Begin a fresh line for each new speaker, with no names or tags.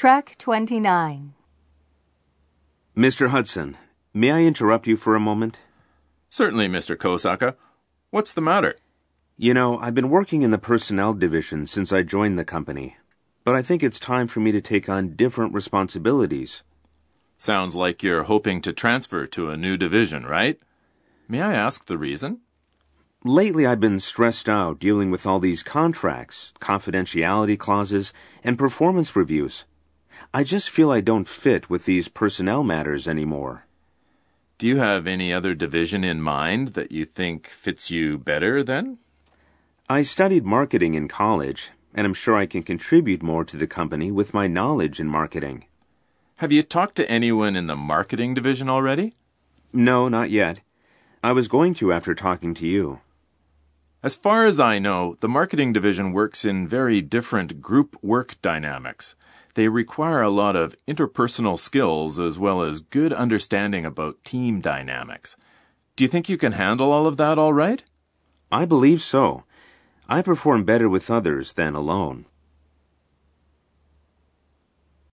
Track 29.
Mr. Hudson, may I interrupt you for a moment?
Certainly, Mr. Kosaka. What's the matter?
You know, I've been working in the personnel division since I joined the company, but I think it's time for me to take on different responsibilities.
Sounds like you're hoping to transfer to a new division, right? May I ask the reason?
Lately, I've been stressed out dealing with all these contracts, confidentiality clauses, and performance reviews. I just feel I don't fit with these personnel matters anymore.
Do you have any other division in mind that you think fits you better then?
I studied marketing in college, and I'm sure I can contribute more to the company with my knowledge in marketing.
Have you talked to anyone in the marketing division already?
No, not yet. I was going to after talking to you.
As far as I know, the marketing division works in very different group work dynamics. They require a lot of interpersonal skills as well as good understanding about team dynamics. Do you think you can handle all of that all right?
I believe so. I perform better with others than alone.